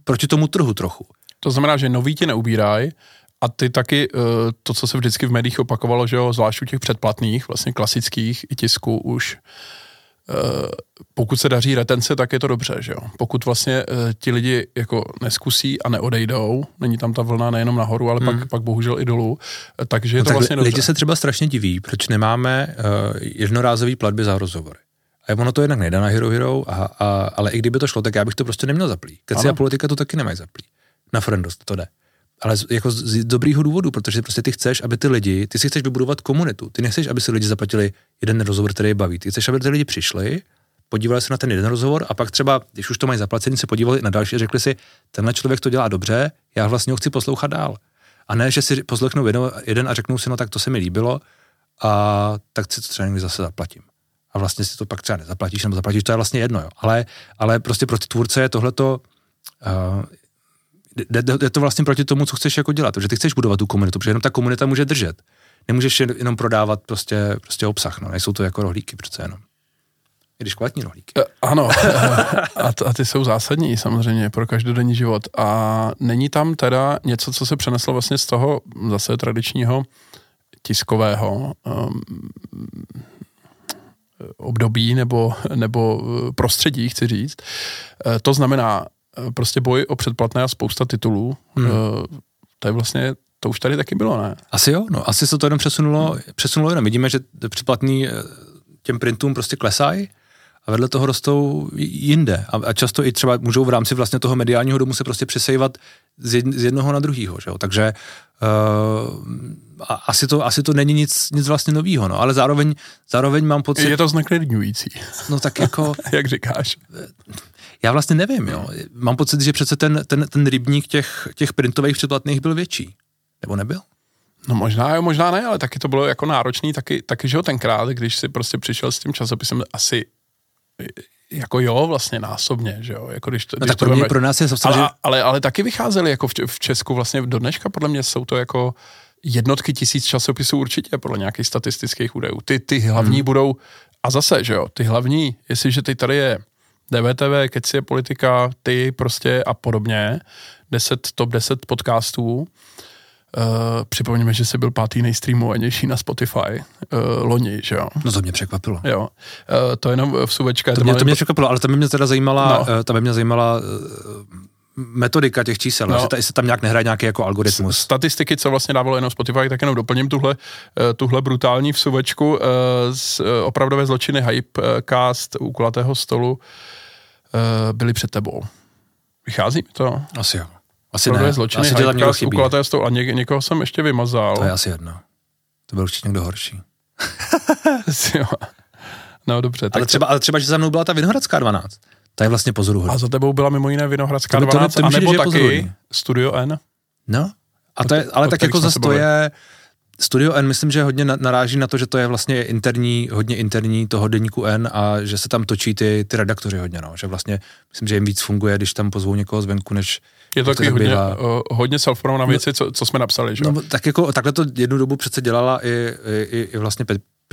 proti tomu trhu trochu. To znamená, že nový ti neubírají, a ty taky, eh, to, co se vždycky v médiích opakovalo, že jo, zvlášť u těch předplatných, vlastně klasických i tisku už, eh, pokud se daří retence, tak je to dobře, že jo. Pokud vlastně eh, ti lidi jako neskusí a neodejdou, není tam ta vlna nejenom nahoru, ale hmm. pak, pak bohužel i dolů, takže je no to tak vlastně lidi dobře. se třeba strašně diví, proč nemáme uh, jednorázový platby za rozhovory. A ono to jednak nejde na Hero Hero, a, a, ale i kdyby to šlo, tak já bych to prostě neměl zaplý. Keci a politika to taky nemají zaplý. Na Friendost to jde ale z, jako z dobrýho důvodu, protože prostě ty chceš, aby ty lidi, ty si chceš vybudovat komunitu, ty nechceš, aby si lidi zaplatili jeden rozhovor, který je baví, ty chceš, aby ty lidi přišli, podívali se na ten jeden rozhovor a pak třeba, když už to mají zaplacený, se podívali na další a řekli si, tenhle člověk to dělá dobře, já vlastně ho chci poslouchat dál. A ne, že si poslechnou jeden a řeknou si, no tak to se mi líbilo a tak si to třeba někdy zase zaplatím. A vlastně si to pak třeba nezaplatíš nebo zaplatíš, to je vlastně jedno, jo. Ale, ale prostě pro ty tvůrce je tohleto uh, jde, to vlastně proti tomu, co chceš jako dělat, protože ty chceš budovat tu komunitu, protože jenom ta komunita může držet. Nemůžeš jenom prodávat prostě, prostě obsah, no, nejsou to jako rohlíky přece jenom. když kvalitní rohlíky. E, ano, a, t- a ty jsou zásadní samozřejmě pro každodenní život. A není tam teda něco, co se přeneslo vlastně z toho zase tradičního tiskového um, období nebo, nebo prostředí, chci říct. To znamená prostě boj o předplatné a spousta titulů. Hmm. E, to je vlastně to už tady taky bylo, ne? Asi jo, no, asi se to jenom přesunulo, přesunulo jenom. Vidíme, že předplatný těm printům prostě klesají a vedle toho rostou jinde. A, a často i třeba můžou v rámci vlastně toho mediálního domu se prostě přesejvat z, jed, z jednoho na druhýho, že jo? Takže uh, a, asi, to, asi to není nic, nic vlastně novýho, no, ale zároveň, zároveň mám pocit... Je to zneklidňující. No tak jako... [laughs] Jak říkáš? Já vlastně nevím, jo. Mám pocit, že přece ten, ten, ten rybník těch, těch printových předplatných byl větší. Nebo nebyl? No možná jo, možná ne, ale taky to bylo jako náročný, taky, taky že jo, tenkrát, když si prostě přišel s tím časopisem asi jako jo, vlastně násobně, že jo, jako když to, no když tak to pro, mě, pro nás je ale, ale, ale, ale taky vycházeli jako v, v Česku vlastně do dneška, podle mě jsou to jako jednotky tisíc časopisů určitě, podle nějakých statistických údajů. Ty, ty hlavní hmm. budou, a zase, že jo, ty hlavní, jestliže ty tady je DVTV, Keci je politika, ty prostě a podobně, 10, top 10 podcastů, Uh, připomeňme, že jsi byl pátý nejstreamovanější na Spotify uh, loni, že jo? No to mě překvapilo. Jo. Uh, to jenom v suvečka. To mě, to mě překvapilo, ale to by mě teda zajímala, no. uh, to by mě zajímala uh, metodika těch čísel, no. že ta, se tam nějak nehraje nějaký jako algoritmus. Statistiky, co vlastně dávalo jenom Spotify, tak jenom doplním tuhle, tuhle brutální vsuvečku z opravdové zločiny Hypecast u kulatého stolu byli před tebou. Vychází mi to? Asi jo. Asi ne. Zločiny, asi tam někdo chybí. a ně, někoho jsem ještě vymazal. To je asi jedno. To byl určitě někdo horší. [laughs] jo. No dobře. Ale, třeba, ale třeba, že za mnou byla ta Vinohradská 12. To je vlastně pozoruhodné. A za tebou byla mimo jiné Vinohradská 12, to, to, to, anebo taky Studio N. No, a to je, ale tak jako zase to je, Studio N myslím, že hodně naráží na to, že to je vlastně interní, hodně interní toho deníku N a že se tam točí ty, ty redaktory hodně, no. že vlastně myslím, že jim víc funguje, když tam pozvou někoho zvenku, než je to takový hodně, uh, hodně self na věci, no, co, co jsme napsali, že? No, tak jako, takhle to jednu dobu přece dělala i, i, i vlastně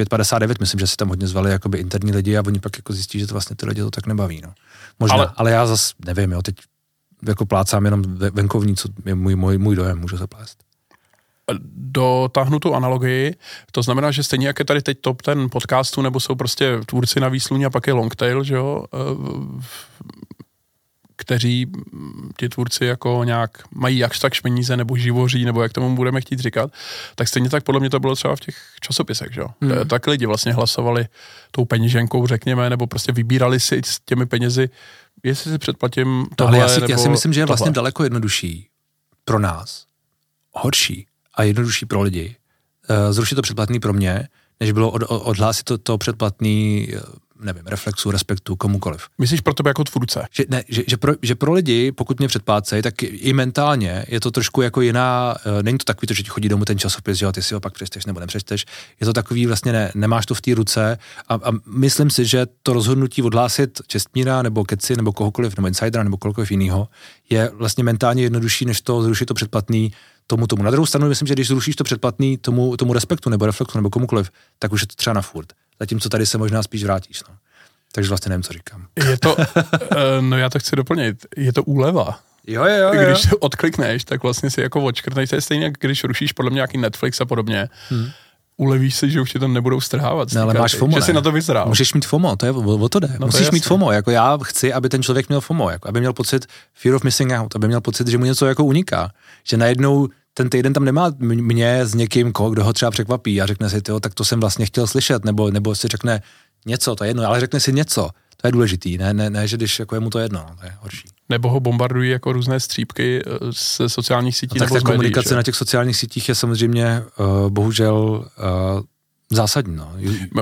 559, myslím, že si tam hodně zvali jakoby interní lidi a oni pak jako zjistí, že to vlastně ty lidi to tak nebaví, no. Možná, ale, ale já zase nevím, jo, teď jako plácám jenom venkovní, co je můj, můj, můj dojem, můžu se plést dotáhnu tu analogii, to znamená, že stejně jak je tady teď top ten podcastu, nebo jsou prostě tvůrci na výsluní a pak je longtail, že jo, eh, kteří ti tvůrci jako nějak mají jakž tak peníze nebo živoří, nebo jak tomu budeme chtít říkat, tak stejně tak podle mě to bylo třeba v těch časopisech, že jo. Hmm. Tak lidi vlastně hlasovali tou peněženkou, řekněme, nebo prostě vybírali si s těmi penězi, jestli si předplatím tohle, Ale já si, nebo já si myslím, že je vlastně tohle. daleko jednodušší pro nás, horší, a jednodušší pro lidi. Eh, zrušit to předplatný pro mě, než bylo od, odhlásit to, to předplatný eh, nevím, reflexu, respektu, komukoliv. Myslíš pro tebe jako tvůrce? Že, ne, že, že, pro, že pro lidi, pokud mě předplácejí, tak i mentálně je to trošku jako jiná, uh, není to takový to, že ti chodí domů ten časopis, že jo, ty si ho pak přečteš nebo nepřečteš, je to takový vlastně ne, nemáš to v té ruce a, a, myslím si, že to rozhodnutí odhlásit Čestmíra nebo Keci nebo kohokoliv, nebo Insidera nebo kohokoliv jiného, je vlastně mentálně jednodušší, než to zrušit to předplatný tomu tomu. Na druhou stranu myslím, že když zrušíš to předplatný tomu, tomu respektu nebo reflektu nebo komukoliv, tak už je to třeba na furt. Zatímco tady se možná spíš vrátíš. No. Takže vlastně nevím, co říkám. Je to, eh, no já to chci doplnit, je to úleva. Jo, jo, jo. Když to odklikneš, tak vlastně si jako odškrtneš, to je stejně, když rušíš podle mě nějaký Netflix a podobně. Hmm ulevíš si, že už ti to nebudou strhávat. No, ale máš FOMO, Že ne? jsi na to vyzrál. Můžeš mít FOMO, to je, o, o to jde. No, Musíš to mít FOMO, jako já chci, aby ten člověk měl FOMO, jako aby měl pocit fear of missing out, aby měl pocit, že mu něco jako uniká. Že najednou ten týden tam nemá mě s někým, kdo ho třeba překvapí a řekne si, tak to jsem vlastně chtěl slyšet, nebo, nebo si řekne něco, to je jedno, ale řekne si něco. To je důležitý, ne, ne, ne že když jako je mu to jedno, no, to je horší. Nebo ho bombardují jako různé střípky ze eh, sociálních sítí. No, tak nebo ta komunikace médií, na těch sociálních sítích je samozřejmě uh, bohužel uh, zásadní. No.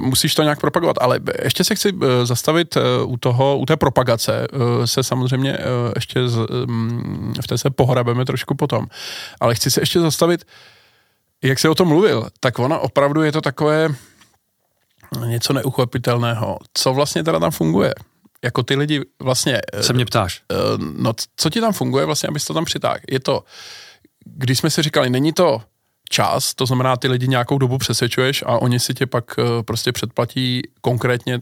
Musíš to nějak propagovat, ale ještě se chci zastavit u toho, u té propagace se samozřejmě ještě z, mm, v té se pohrabeme trošku potom, ale chci se ještě zastavit, jak jsi o tom mluvil, tak ona opravdu je to takové něco neuchopitelného. Co vlastně teda tam funguje? Jako ty lidi vlastně... Se mě ptáš. No, co ti tam funguje vlastně, abys to tam přitáhl? Je to, když jsme si říkali, není to čas, to znamená, ty lidi nějakou dobu přesvědčuješ a oni si tě pak prostě předplatí konkrétně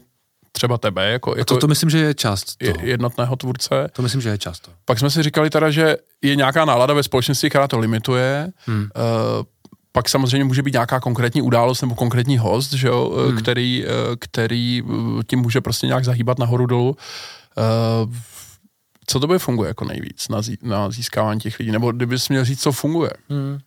třeba tebe, jako, jako to, to myslím, že je část toho. jednotného tvůrce. To myslím, že je část toho. Pak jsme si říkali teda, že je nějaká nálada ve společnosti, která to limituje. Hmm. Uh, pak samozřejmě může být nějaká konkrétní událost nebo konkrétní host, že jo, Hmm. který, eh, který eh, tím může prostě nějak zahýbat nahoru dolů. Uh, co to by funguje jako nejvíc na, zí, na získávání těch lidí? Nebo kdybys měl říct, co funguje? Hmm.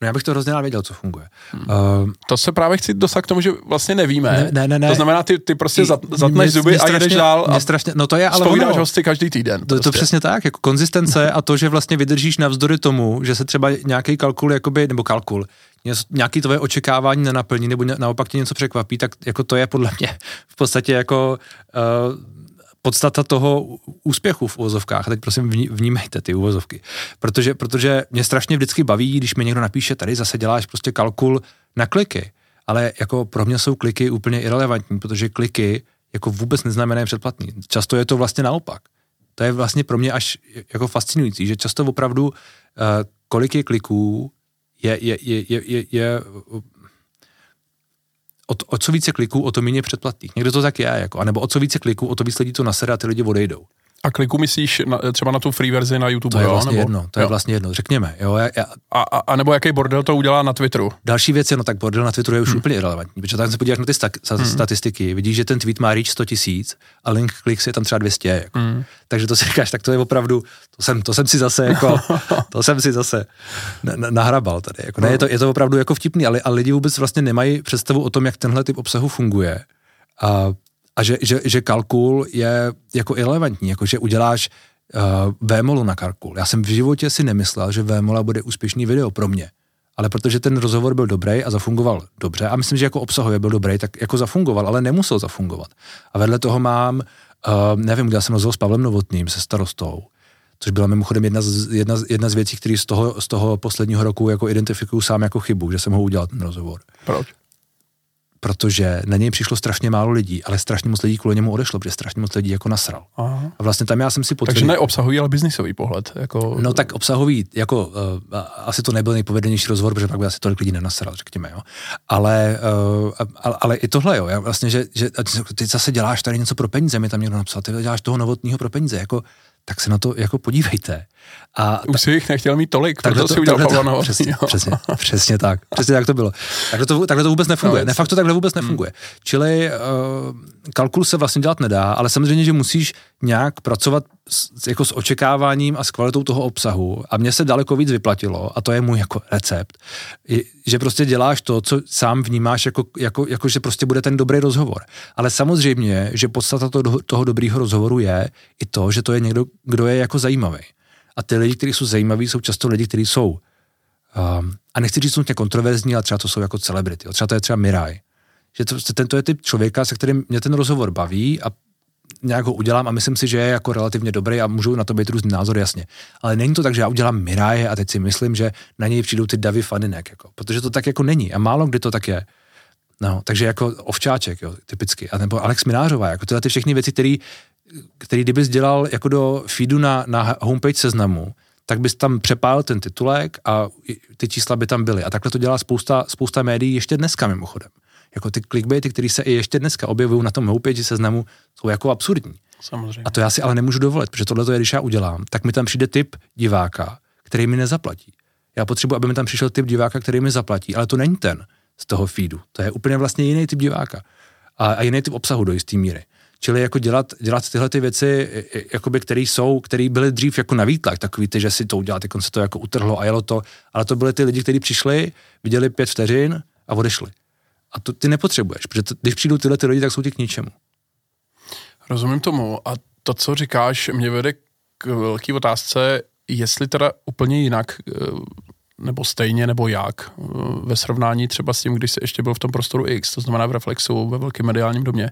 No já bych to hrozně rád věděl, co funguje. Hmm. Uh, To se právě chci dostat k tomu, že vlastně nevíme. Ne, ne, ne, ne. To znamená, ty, ty prostě zat, mě- zatneš zuby mě a jedeš strašně- dál a strašně, no to je ale ono. hosty každý týden. To, prostě. to přesně tak, jako konzistence a to, že vlastně vydržíš navzdory tomu, že se třeba nějaký kalkul, jakoby, nebo kalkul, nějaký tvoje očekávání nenaplní, nebo naopak tě něco překvapí, tak jako to je podle mě v podstatě jako uh, podstata toho úspěchu v uvozovkách. A teď prosím vní- vnímejte ty uvozovky. Protože, protože mě strašně vždycky baví, když mi někdo napíše, tady zase děláš prostě kalkul na kliky. Ale jako pro mě jsou kliky úplně irrelevantní, protože kliky jako vůbec neznamenají předplatný. Často je to vlastně naopak. To je vlastně pro mě až jako fascinující, že často opravdu uh, kolik je kliků je, je, je, je, je, je o, o co více kliků, o to méně předplatných. Někdo to tak je, jako, anebo o co více kliků, o to víc lidí to nasede a ty lidi odejdou. A kliku myslíš na, třeba na tu free verzi na YouTube, To je jo? vlastně nebo, jedno, to je jo. vlastně jedno, řekněme. Jo, já, já, A, a, a nebo jaký bordel to udělá na Twitteru. Další věc je, no tak bordel na Twitteru je už hmm. úplně irrelevantní, protože tam se podíváš na ty sta- hmm. statistiky, vidíš, že ten tweet má reach 100 tisíc a link kliks je tam třeba 200. Jako. Hmm. Takže to si říkáš, tak to je opravdu, to jsem, to jsem si zase jako, [laughs] to jsem si zase na- na- nahrabal tady. Jako, ne, je, to, je to opravdu jako vtipný, ale, ale lidi vůbec vlastně nemají představu o tom, jak tenhle typ obsahu funguje. A, a že, že, že kalkul je jako irrelevantní, jako že uděláš uh, VMOLu na kalkul. Já jsem v životě si nemyslel, že VMOLa bude úspěšný video pro mě. Ale protože ten rozhovor byl dobrý a zafungoval dobře, a myslím, že jako obsahově byl dobrý, tak jako zafungoval, ale nemusel zafungovat. A vedle toho mám, uh, nevím, udělal jsem rozhovor s Pavlem Novotným, se starostou, což byla mimochodem jedna z, jedna, jedna z věcí, které z toho, z toho posledního roku jako identifikuju sám jako chybu, že jsem ho udělal ten rozhovor. Proč? Protože na něj přišlo strašně málo lidí, ale strašně moc lidí kvůli němu odešlo, protože strašně moc lidí jako nasral. Aha. A vlastně tam já jsem si potvrdil. Takže ne obsahový, ale biznisový pohled. Jako, No tak obsahový, jako uh, asi to nebyl nejpovedenější rozhovor, protože pak by asi tolik lidí nenasral, řekněme, jo. Ale, uh, ale, ale i tohle, jo, já vlastně, že, že ty zase děláš tady něco pro peníze, mi tam někdo napsal, ty děláš toho novotního pro peníze, jako, tak se na to jako podívejte. A Už si jich nechtěl mít tolik, Takhle proto si udělal takhle Pavla Novotnýho. přesně, přesně, přesně tak. Přesně tak to bylo. Takhle to, takhle to vůbec nefunguje. No, Ne, fakt to takhle vůbec nefunguje. Čili uh, kalkul se vlastně dělat nedá, ale samozřejmě, že musíš nějak pracovat s, jako s očekáváním a s kvalitou toho obsahu. A mně se daleko víc vyplatilo, a to je můj jako recept, že prostě děláš to, co sám vnímáš, jako, jako, jako že prostě bude ten dobrý rozhovor. Ale samozřejmě, že podstata toho, toho dobrýho rozhovoru je i to, že to je někdo, kdo je jako zajímavý. A ty lidi, kteří jsou zajímaví, jsou často lidi, kteří jsou, um, a nechci říct nutně kontroverzní, ale třeba to jsou jako celebrity. Třeba to je třeba Miraj. Že to, tento je typ člověka, se kterým mě ten rozhovor baví a nějak ho udělám a myslím si, že je jako relativně dobrý a můžou na to být různý názor, jasně. Ale není to tak, že já udělám Miraje a teď si myslím, že na něj přijdou ty davy faninek, jako, protože to tak jako není a málo kdy to tak je. No, takže jako ovčáček, jo, typicky. A nebo Alex Minářová, jako tyhle ty všechny věci, který, který kdybys dělal jako do feedu na, na homepage seznamu, tak bys tam přepálil ten titulek a ty čísla by tam byly. A takhle to dělá spousta, spousta médií ještě dneska mimochodem. Jako ty clickbaity, které se i ještě dneska objevují na tom homepage seznamu, jsou jako absurdní. Samozřejmě. A to já si ale nemůžu dovolit, protože tohle je, když já udělám, tak mi tam přijde typ diváka, který mi nezaplatí. Já potřebuji, aby mi tam přišel typ diváka, který mi zaplatí, ale to není ten z toho feedu. To je úplně vlastně jiný typ diváka. A, a jiný typ obsahu do jisté míry. Čili jako dělat, dělat tyhle ty věci, i- i- jakoby, které jsou, které byly dřív jako na výtlak, takový ty, že si to udělat, jako se to jako utrhlo a jelo to, ale to byly ty lidi, kteří přišli, viděli pět vteřin a odešli. A to ty nepotřebuješ, protože to, když přijdou tyhle ty lidi, tak jsou ti k ničemu. Rozumím tomu. A to, co říkáš, mě vede k velké otázce, jestli teda úplně jinak, eh, nebo stejně, nebo jak, ve srovnání třeba s tím, když jsi ještě byl v tom prostoru X, to znamená v Reflexu, ve velkém mediálním domě,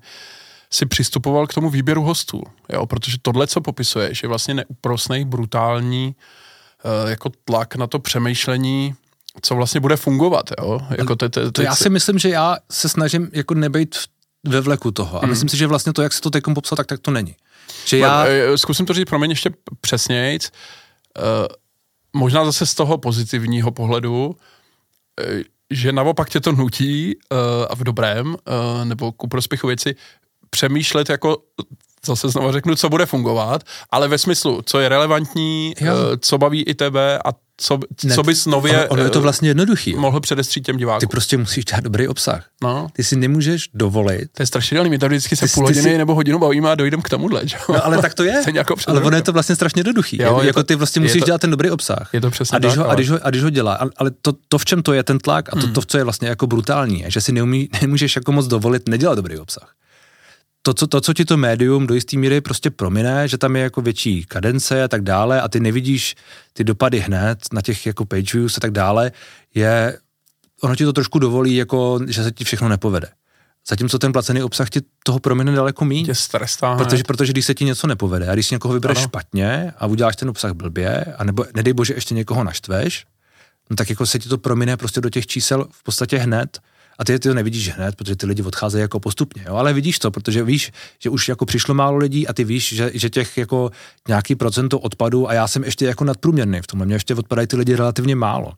si přistupoval k tomu výběru hostů, jo, protože tohle, co popisuješ, je vlastně neúprosný, brutální eh, jako tlak na to přemýšlení, co vlastně bude fungovat, jo, jako te, te, To teď já si myslím, že já se snažím jako nebejt ve vleku toho. A myslím si, že vlastně to, jak se to teď popsal, tak, tak to není. Že já, Já... Zkusím to říct pro mě ještě přesnějc. Uh, možná zase z toho pozitivního pohledu, že naopak tě to nutí uh, a v dobrém, uh, nebo ku prospěchu věci, přemýšlet jako zase znovu řeknu, co bude fungovat, ale ve smyslu, co je relevantní, jo. Eh, co baví i tebe a co, ne, co bys nově... Ono, ono je to eh, vlastně jednoduchý. Mohl předestřít těm divákům. Ty prostě musíš dělat dobrý obsah. No. Ty si nemůžeš dovolit. To je strašidelný, my tady vždycky se ty, půl hodiny si... nebo hodinu bavíme a dojdeme k tomuhle. Že? No, ale tak to je. [laughs] jako ale ono je to vlastně strašně jednoduchý. Jo, je, jako to, ty vlastně musíš to, dělat ten dobrý obsah. Je to přesně a když, tak, ho, ale... a když, ho, a když ho dělá, ale to, to, v čem to je ten tlak a to, hmm. to, co je vlastně jako brutální, je, že si neumí, nemůžeš jako moc dovolit nedělat dobrý obsah to co, to, co ti to médium do jisté míry prostě promine, že tam je jako větší kadence a tak dále a ty nevidíš ty dopady hned na těch jako page views a tak dále, je, ono ti to trošku dovolí, jako, že se ti všechno nepovede. Zatímco ten placený obsah ti toho promine daleko méně. Tě strestá protože, protože když se ti něco nepovede a když si někoho vybereš ano. špatně a uděláš ten obsah blbě, a nebo nedej bože ještě někoho naštveš, no tak jako se ti to promine prostě do těch čísel v podstatě hned a ty, ty to nevidíš hned, protože ty lidi odcházejí jako postupně, jo? ale vidíš to, protože víš, že už jako přišlo málo lidí a ty víš, že, že těch jako nějaký procento odpadů a já jsem ještě jako nadprůměrný v tomhle, mě ještě odpadají ty lidi relativně málo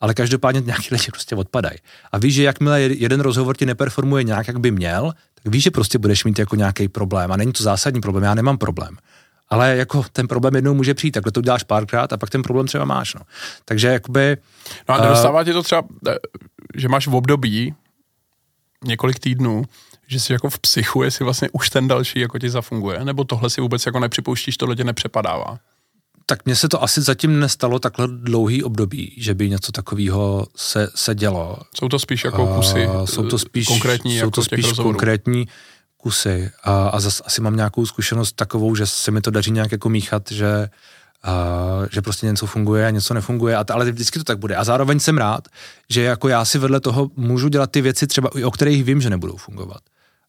ale každopádně nějaký [laughs] lidi prostě odpadají. A víš, že jakmile jeden rozhovor ti neperformuje nějak, jak by měl, tak víš, že prostě budeš mít jako nějaký problém. A není to zásadní problém, já nemám problém. Ale jako ten problém jednou může přijít, takhle to uděláš párkrát a pak ten problém třeba máš. No. Takže jakoby... No a nedostává uh, ti to třeba, eh, že máš v období, několik týdnů, že jsi jako v psychu, jestli vlastně už ten další jako ti zafunguje, nebo tohle si vůbec jako nepřipouštíš, tohle tě nepřepadává? Tak mně se to asi zatím nestalo takhle dlouhý období, že by něco takového se, se dělo. Jsou to spíš jako kusy a, jsou to spíš, konkrétní, jsou jako to spíš konkrétní kusy a, a zase asi mám nějakou zkušenost takovou, že se mi to daří nějak jako míchat, že Uh, že prostě něco funguje a něco nefunguje, a t- ale vždycky to tak bude. A zároveň jsem rád, že jako já si vedle toho můžu dělat ty věci třeba, o kterých vím, že nebudou fungovat.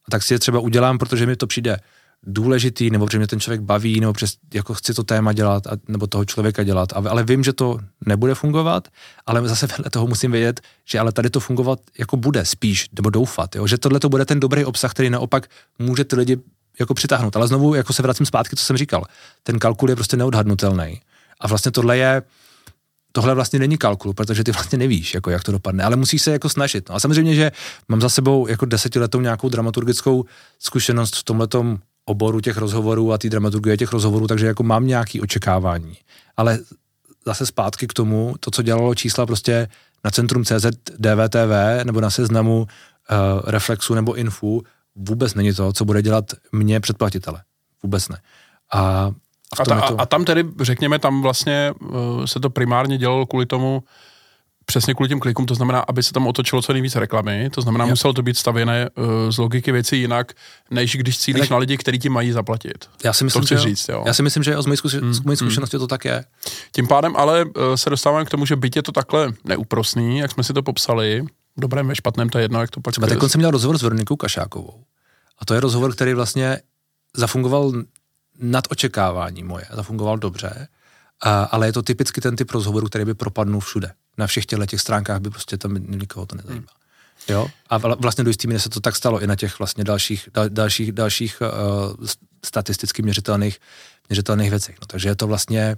A tak si je třeba udělám, protože mi to přijde důležitý, nebo protože mě ten člověk baví, nebo přes, jako chci to téma dělat, a, nebo toho člověka dělat, a, ale vím, že to nebude fungovat, ale zase [laughs] vedle toho musím vědět, že ale tady to fungovat jako bude spíš, nebo doufat, jo? že tohle to bude ten dobrý obsah, který naopak může ty lidi jako přitáhnout. Ale znovu jako se vracím zpátky, co jsem říkal. Ten kalkul je prostě neodhadnutelný. A vlastně tohle je, tohle vlastně není kalkul, protože ty vlastně nevíš, jako jak to dopadne, ale musíš se jako snažit. No a samozřejmě, že mám za sebou jako desetiletou nějakou dramaturgickou zkušenost v tomhletom oboru těch rozhovorů a té dramaturgie těch rozhovorů, takže jako mám nějaké očekávání. Ale zase zpátky k tomu, to, co dělalo čísla prostě na Centrum CZ, DVTV nebo na seznamu uh, Reflexu nebo Infu, vůbec není to, co bude dělat mě předplatitele. Vůbec ne. A, a, a, ta, to... a tam tedy, řekněme, tam vlastně uh, se to primárně dělalo kvůli tomu, přesně kvůli těm klikům, to znamená, aby se tam otočilo co nejvíc reklamy, to znamená, jo. muselo to být stavěné uh, z logiky věci jinak, než když cílíš tak, na lidi, kteří ti mají zaplatit. Já si myslím, to že říct, jo. Já si myslím, že z mojí, zkuši- mm, z mojí zkušenosti mm. to tak je. Tím pádem ale uh, se dostáváme k tomu, že byť je to takhle neúprosný, jak jsme si to popsali, dobrém ve špatném, to je jedno, jak to pak... Třeba teď jsem měl rozhovor s Veronikou Kašákovou. A to je rozhovor, který vlastně zafungoval nad očekávání moje, zafungoval dobře, a, ale je to typicky ten typ rozhovoru, který by propadnul všude. Na všech těchto těch stránkách by prostě tam nikoho to nezajímá. Hmm. Jo? A vlastně do jistý míry se to tak stalo i na těch vlastně dalších, dal, dalších, dalších uh, statisticky měřitelných, měřitelných věcech. No, takže je to vlastně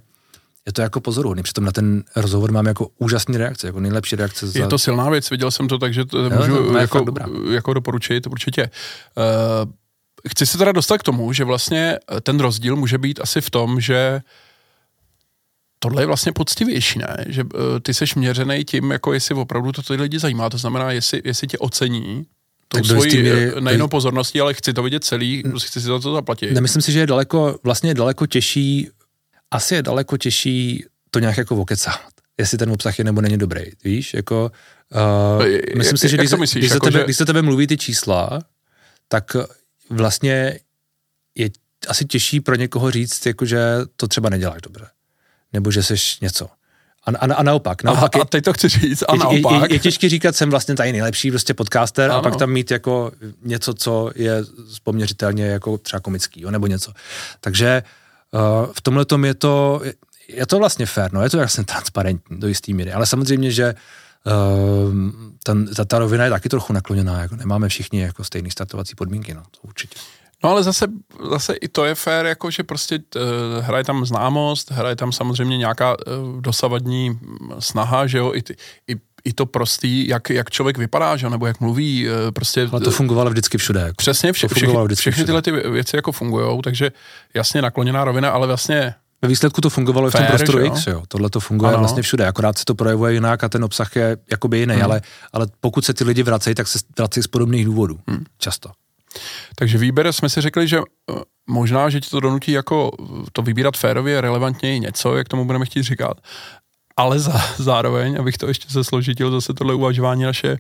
je to jako pozoruhodný. Přitom na ten rozhovor mám jako úžasný reakce, jako nejlepší reakce. Za... Je to silná věc, viděl jsem to, takže to jo, můžu to jako, jako doporučit, určitě. Uh, chci se teda dostat k tomu, že vlastně ten rozdíl může být asi v tom, že tohle je vlastně poctivější, ne? Že uh, ty seš měřený tím, jako jestli opravdu to ty lidi zajímá, to znamená, jestli, jestli tě ocení, tou svojí míry, nejenom pozorností, ale chci to vidět celý, chci si za to zaplatit. Nemyslím si, že je daleko, vlastně je daleko těžší asi je daleko těžší to nějak jako vokecat, jestli ten obsah je nebo není dobrý, víš, jako uh, myslím si, že když, myslíš, když, jako, tebe, že... když se tebe mluví ty čísla, tak vlastně je asi těžší pro někoho říct, jako že to třeba neděláš dobře, nebo že jsi něco. A, a, a naopak. naopak a, a teď to chci říct, a naopak. Je, je, je těžké říkat, jsem vlastně tady nejlepší prostě podcaster ano. a pak tam mít jako něco, co je poměřitelně jako třeba komický, nebo něco. Takže Uh, v tomhle tom je to, je to vlastně fér, no, je to jasně transparentní do jistý míry, ale samozřejmě, že uh, ten, ta, ta rovina je taky trochu nakloněná, jako nemáme všichni jako stejné startovací podmínky, no, to určitě. No ale zase, zase i to je fér, jako že prostě uh, hraje tam známost, hraje tam samozřejmě nějaká uh, dosavadní snaha, že jo, i, ty, i, i to prostý, jak, jak člověk vypadá, že? nebo jak mluví, eh, prostě... Ale to fungovalo vždycky všude. Jako. Přesně, vše, všechny, všechny tyhle ty věci jako fungují, takže jasně nakloněná rovina, ale vlastně ve výsledku to fungovalo i v tom prostoru jo? X, jo. Tohle to funguje ano. vlastně všude, akorát se to projevuje jinak a ten obsah je jakoby jiný, hmm. ale, ale pokud se ty lidi vracejí, tak se vracejí z podobných důvodů. Hmm. Často. Takže výběr jsme si řekli, že eh, možná, že ti to donutí jako to vybírat férově, relevantně něco, jak tomu budeme chtít říkat, ale za, zároveň, abych to ještě zesložitil, zase tohle uvažování naše,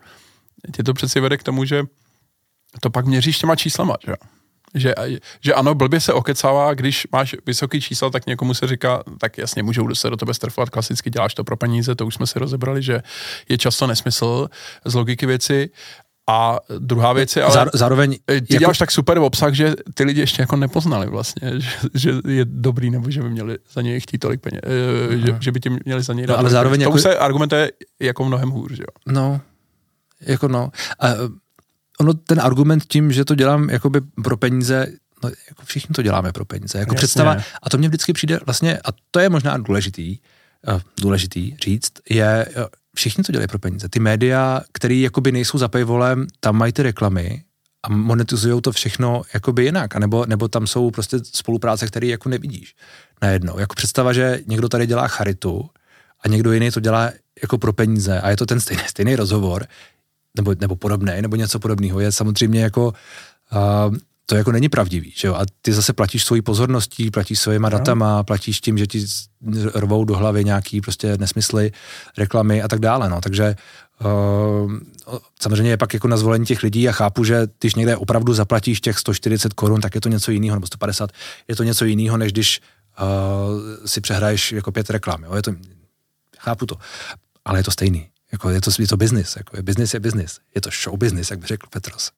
tě to přeci vede k tomu, že to pak měříš těma číslama, že že, že ano, blbě se okecává, když máš vysoký číslo, tak někomu se říká, tak jasně, můžou se do tebe strfovat, klasicky děláš to pro peníze, to už jsme si rozebrali, že je často nesmysl z logiky věci, a druhá věc je, ale zároveň... Ty jako... děláš tak super obsah, že ty lidi ještě jako nepoznali vlastně, [laughs] že, že je dobrý, nebo že by měli za něj chtít tolik peněz, uh-huh. že, že by ti měli za něj dát. No, ale zároveň jako... To se argumentuje jako mnohem hůř, že jo? No, jako no. A ono ten argument tím, že to dělám jakoby pro peníze, no jako všichni to děláme pro peníze, jako Jasně. představa, a to mně vždycky přijde vlastně, a to je možná důležitý, důležitý říct, je, všichni to dělají pro peníze. Ty média, které jakoby nejsou za paywallem, tam mají ty reklamy a monetizují to všechno jakoby jinak, anebo, nebo tam jsou prostě spolupráce, které jako nevidíš najednou. Jako představa, že někdo tady dělá charitu a někdo jiný to dělá jako pro peníze a je to ten stejný, stejný rozhovor, nebo, nebo podobné, nebo něco podobného, je samozřejmě jako uh, to jako není pravdivý, že jo? A ty zase platíš svojí pozorností, platíš svýma no. datama, platíš tím, že ti rvou do hlavy nějaký prostě nesmysly, reklamy a tak dále, no. Takže uh, samozřejmě je pak jako na zvolení těch lidí a chápu, že když někde opravdu zaplatíš těch 140 korun, tak je to něco jiného, nebo 150, je to něco jiného, než když uh, si přehraješ jako pět reklam, jo? Je to, chápu to, ale je to stejný. Jako je to, je to business, jako je business je business. Je to show business, jak by řekl Petros.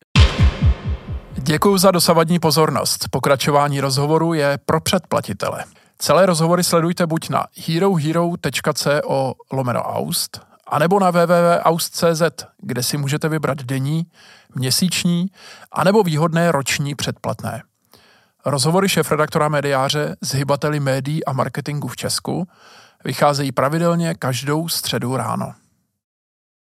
Děkuji za dosavadní pozornost. Pokračování rozhovoru je pro předplatitele. Celé rozhovory sledujte buď na herohero.co lomeno Aust, anebo na www.aust.cz, kde si můžete vybrat denní, měsíční, anebo výhodné roční předplatné. Rozhovory šéf-redaktora mediáře s hybateli médií a marketingu v Česku vycházejí pravidelně každou středu ráno.